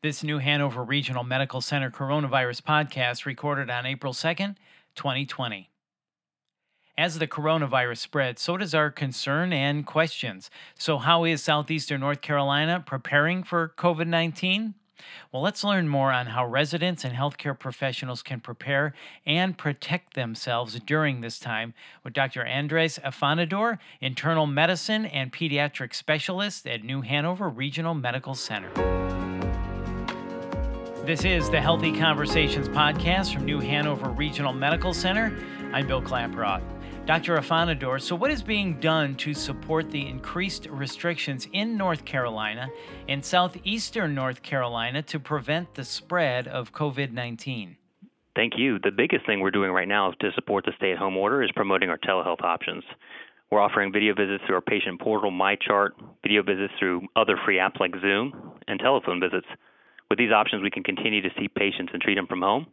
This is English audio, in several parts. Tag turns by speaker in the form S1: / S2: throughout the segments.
S1: This New Hanover Regional Medical Center coronavirus podcast recorded on April 2nd, 2020. As the coronavirus spreads, so does our concern and questions. So, how is Southeastern North Carolina preparing for COVID 19? Well, let's learn more on how residents and healthcare professionals can prepare and protect themselves during this time with Dr. Andres Afanador, internal medicine and pediatric specialist at New Hanover Regional Medical Center. This is the Healthy Conversations podcast from New Hanover Regional Medical Center. I'm Bill Klaproth. Dr. Afanador, so what is being done to support the increased restrictions in North Carolina and southeastern North Carolina to prevent the spread of COVID 19?
S2: Thank you. The biggest thing we're doing right now to support the stay at home order is promoting our telehealth options. We're offering video visits through our patient portal, MyChart, video visits through other free apps like Zoom, and telephone visits. With these options, we can continue to see patients and treat them from home.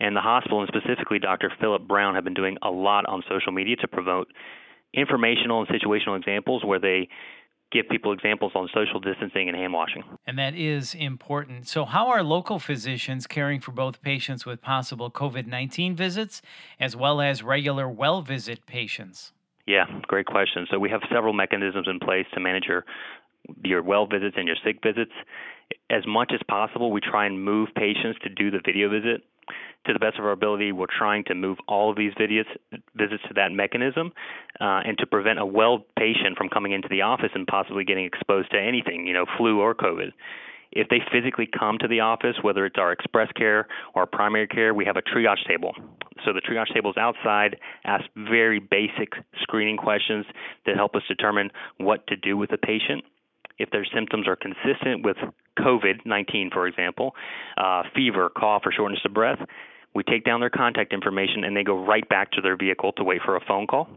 S2: And the hospital, and specifically Dr. Philip Brown, have been doing a lot on social media to promote informational and situational examples where they give people examples on social distancing and hand washing.
S1: And that is important. So, how are local physicians caring for both patients with possible COVID 19 visits as well as regular well visit patients?
S2: Yeah, great question. So, we have several mechanisms in place to manage your your well visits and your sick visits. As much as possible, we try and move patients to do the video visit. To the best of our ability, we're trying to move all of these visits visits to that mechanism, uh, and to prevent a well patient from coming into the office and possibly getting exposed to anything, you know, flu or COVID. If they physically come to the office, whether it's our express care or primary care, we have a triage table. So the triage table is outside, ask very basic screening questions that help us determine what to do with the patient if their symptoms are consistent with COVID 19, for example, uh, fever, cough, or shortness of breath, we take down their contact information and they go right back to their vehicle to wait for a phone call.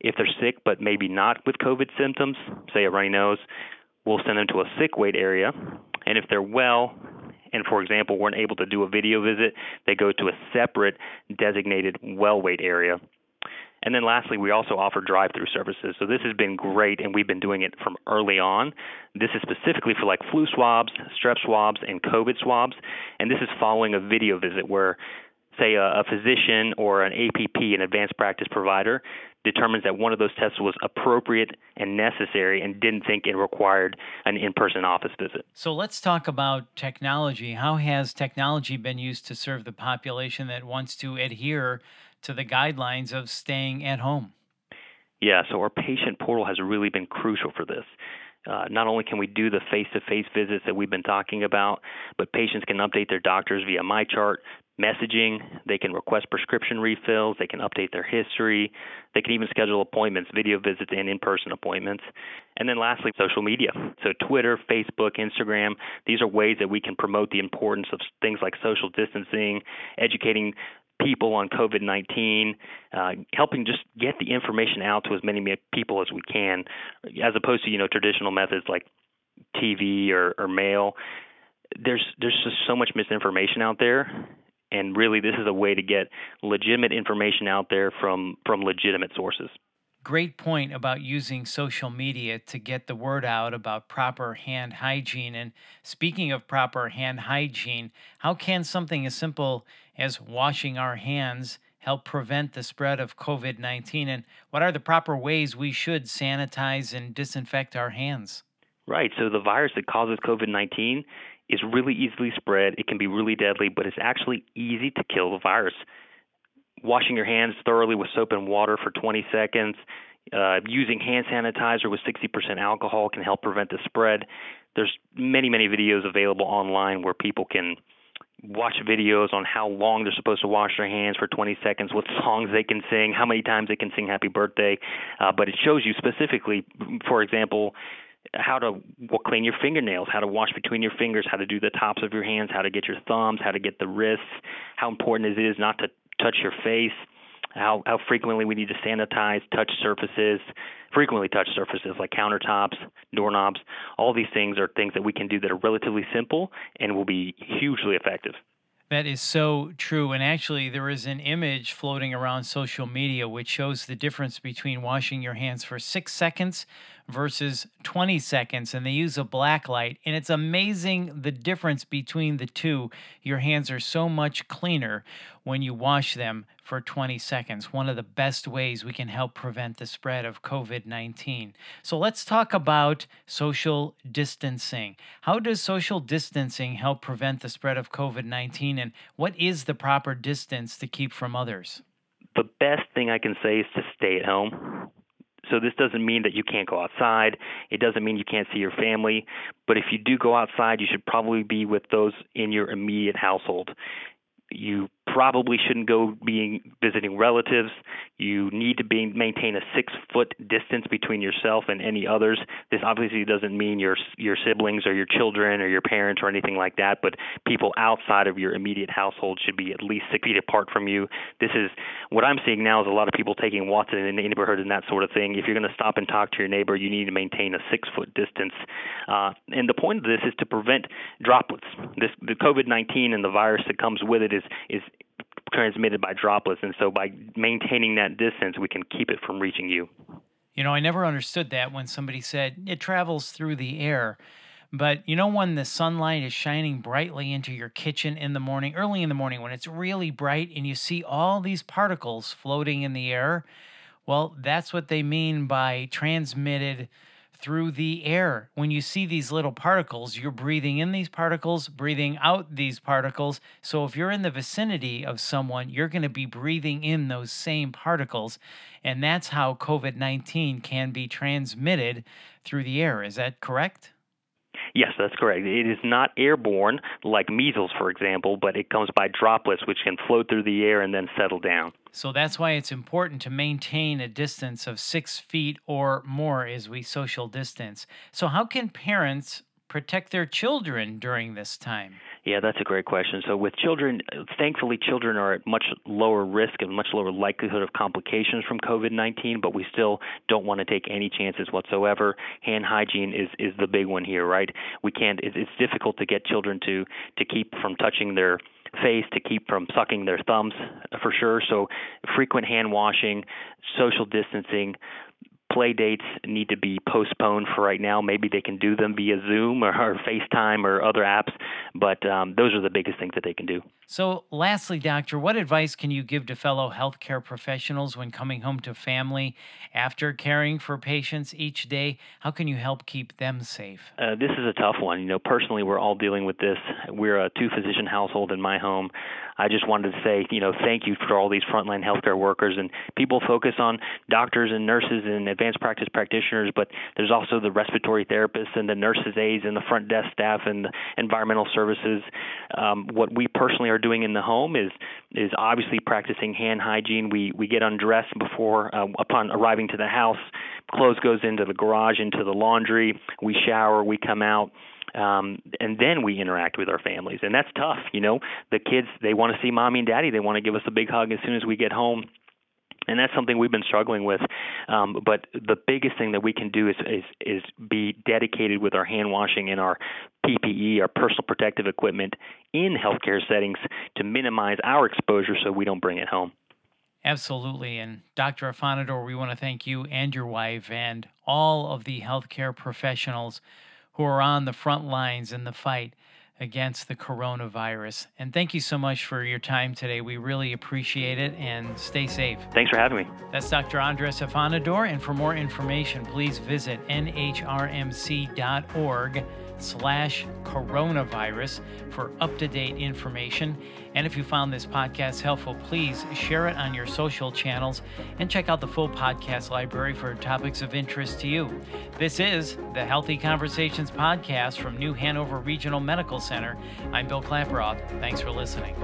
S2: If they're sick but maybe not with COVID symptoms, say a runny nose, we'll send them to a sick wait area. And if they're well, and for example, weren't able to do a video visit, they go to a separate designated well wait area and then lastly, we also offer drive-through services. So this has been great, and we've been doing it from early on. This is specifically for like flu swabs, strep swabs, and COVID swabs. And this is following a video visit where, say, a, a physician or an APP, an advanced practice provider, determines that one of those tests was appropriate and necessary and didn't think it required an in person office visit.
S1: So let's talk about technology. How has technology been used to serve the population that wants to adhere to the guidelines of staying at home?
S2: Yeah, so our patient portal has really been crucial for this. Uh, not only can we do the face-to-face visits that we've been talking about, but patients can update their doctors via MyChart, messaging. They can request prescription refills. They can update their history. They can even schedule appointments, video visits, and in-person appointments. And then lastly, social media. So Twitter, Facebook, Instagram. These are ways that we can promote the importance of things like social distancing, educating people on COVID 19, uh, helping just get the information out to as many people as we can, as opposed to you know traditional methods like TV or, or mail. There's there's just so much misinformation out there, and really this is a way to get legitimate information out there from from legitimate sources
S1: great point about using social media to get the word out about proper hand hygiene. And speaking of proper hand hygiene, how can something as simple as washing our hands help prevent the spread of COVID 19? And what are the proper ways we should sanitize and disinfect our hands?
S2: Right. So the virus that causes COVID 19 is really easily spread. It can be really deadly, but it's actually easy to kill the virus washing your hands thoroughly with soap and water for 20 seconds, uh, using hand sanitizer with 60% alcohol can help prevent the spread. There's many, many videos available online where people can watch videos on how long they're supposed to wash their hands for 20 seconds, what songs they can sing, how many times they can sing happy birthday. Uh, but it shows you specifically, for example, how to well, clean your fingernails, how to wash between your fingers, how to do the tops of your hands, how to get your thumbs, how to get the wrists, how important it is not to touch your face, how, how frequently we need to sanitize, touch surfaces, frequently touch surfaces like countertops, doorknobs. All these things are things that we can do that are relatively simple and will be hugely effective.
S1: That is so true. And actually, there is an image floating around social media which shows the difference between washing your hands for six seconds versus 20 seconds, and they use a black light. And it's amazing the difference between the two. Your hands are so much cleaner when you wash them for 20 seconds. One of the best ways we can help prevent the spread of COVID 19. So let's talk about social distancing. How does social distancing help prevent the spread of COVID 19, and what is the proper distance to keep from others?
S2: The best thing I can say is to stay at home. So this doesn't mean that you can't go outside. It doesn't mean you can't see your family. But if you do go outside, you should probably be with those in your immediate household. You probably shouldn't go being visiting relatives. You need to be, maintain a six foot distance between yourself and any others. This obviously doesn't mean your your siblings or your children or your parents or anything like that, but people outside of your immediate household should be at least six feet apart from you. This is what I'm seeing now is a lot of people taking walks in the neighborhood and that sort of thing. If you're going to stop and talk to your neighbor, you need to maintain a six foot distance. Uh, and the point of this is to prevent droplets. This the COVID-19 and the virus that comes with it is is transmitted by droplets. And so by maintaining that distance, we can keep it from reaching you.
S1: You know, I never understood that when somebody said it travels through the air. But you know, when the sunlight is shining brightly into your kitchen in the morning, early in the morning, when it's really bright and you see all these particles floating in the air, well, that's what they mean by transmitted through the air. When you see these little particles, you're breathing in these particles, breathing out these particles. So if you're in the vicinity of someone, you're going to be breathing in those same particles. And that's how COVID 19 can be transmitted through the air. Is that correct?
S2: Yes, that's correct. It is not airborne like measles, for example, but it comes by droplets, which can float through the air and then settle down.
S1: So that's why it's important to maintain a distance of six feet or more as we social distance. So, how can parents protect their children during this time?
S2: Yeah, that's a great question. So, with children, thankfully, children are at much lower risk and much lower likelihood of complications from COVID 19, but we still don't want to take any chances whatsoever. Hand hygiene is, is the big one here, right? We can't, it's difficult to get children to, to keep from touching their face to keep from sucking their thumbs for sure. So frequent hand washing, social distancing, play dates need to be postponed for right now. Maybe they can do them via Zoom or, or FaceTime or other apps, but um, those are the biggest things that they can do.
S1: So, lastly, doctor, what advice can you give to fellow healthcare professionals when coming home to family after caring for patients each day? How can you help keep them safe?
S2: Uh, this is a tough one. You know, personally, we're all dealing with this. We're a two physician household in my home. I just wanted to say, you know, thank you for all these frontline healthcare workers and people focus on doctors and nurses and advanced practice practitioners, but there's also the respiratory therapists and the nurses aides and the front desk staff and the environmental services. Um, what we personally are doing in the home is is obviously practicing hand hygiene. We we get undressed before uh, upon arriving to the house. Clothes goes into the garage, into the laundry. We shower. We come out um, and then we interact with our families, and that's tough. You know, the kids they want to see mommy and daddy. They want to give us a big hug as soon as we get home and that's something we've been struggling with. Um, but the biggest thing that we can do is, is is be dedicated with our hand washing and our PPE, our personal protective equipment in healthcare settings to minimize our exposure, so we don't bring it home.
S1: Absolutely. And Dr. Afanador, we want to thank you and your wife and all of the healthcare professionals who are on the front lines in the fight against the coronavirus. And thank you so much for your time today. We really appreciate it and stay safe.
S2: Thanks for having me.
S1: That's Dr. Andres Afanador. And for more information, please visit nhrmc.org slash coronavirus for up-to-date information. And if you found this podcast helpful, please share it on your social channels and check out the full podcast library for topics of interest to you. This is the Healthy Conversations podcast from New Hanover Regional Medical Center. I'm Bill Klaproth. Thanks for listening.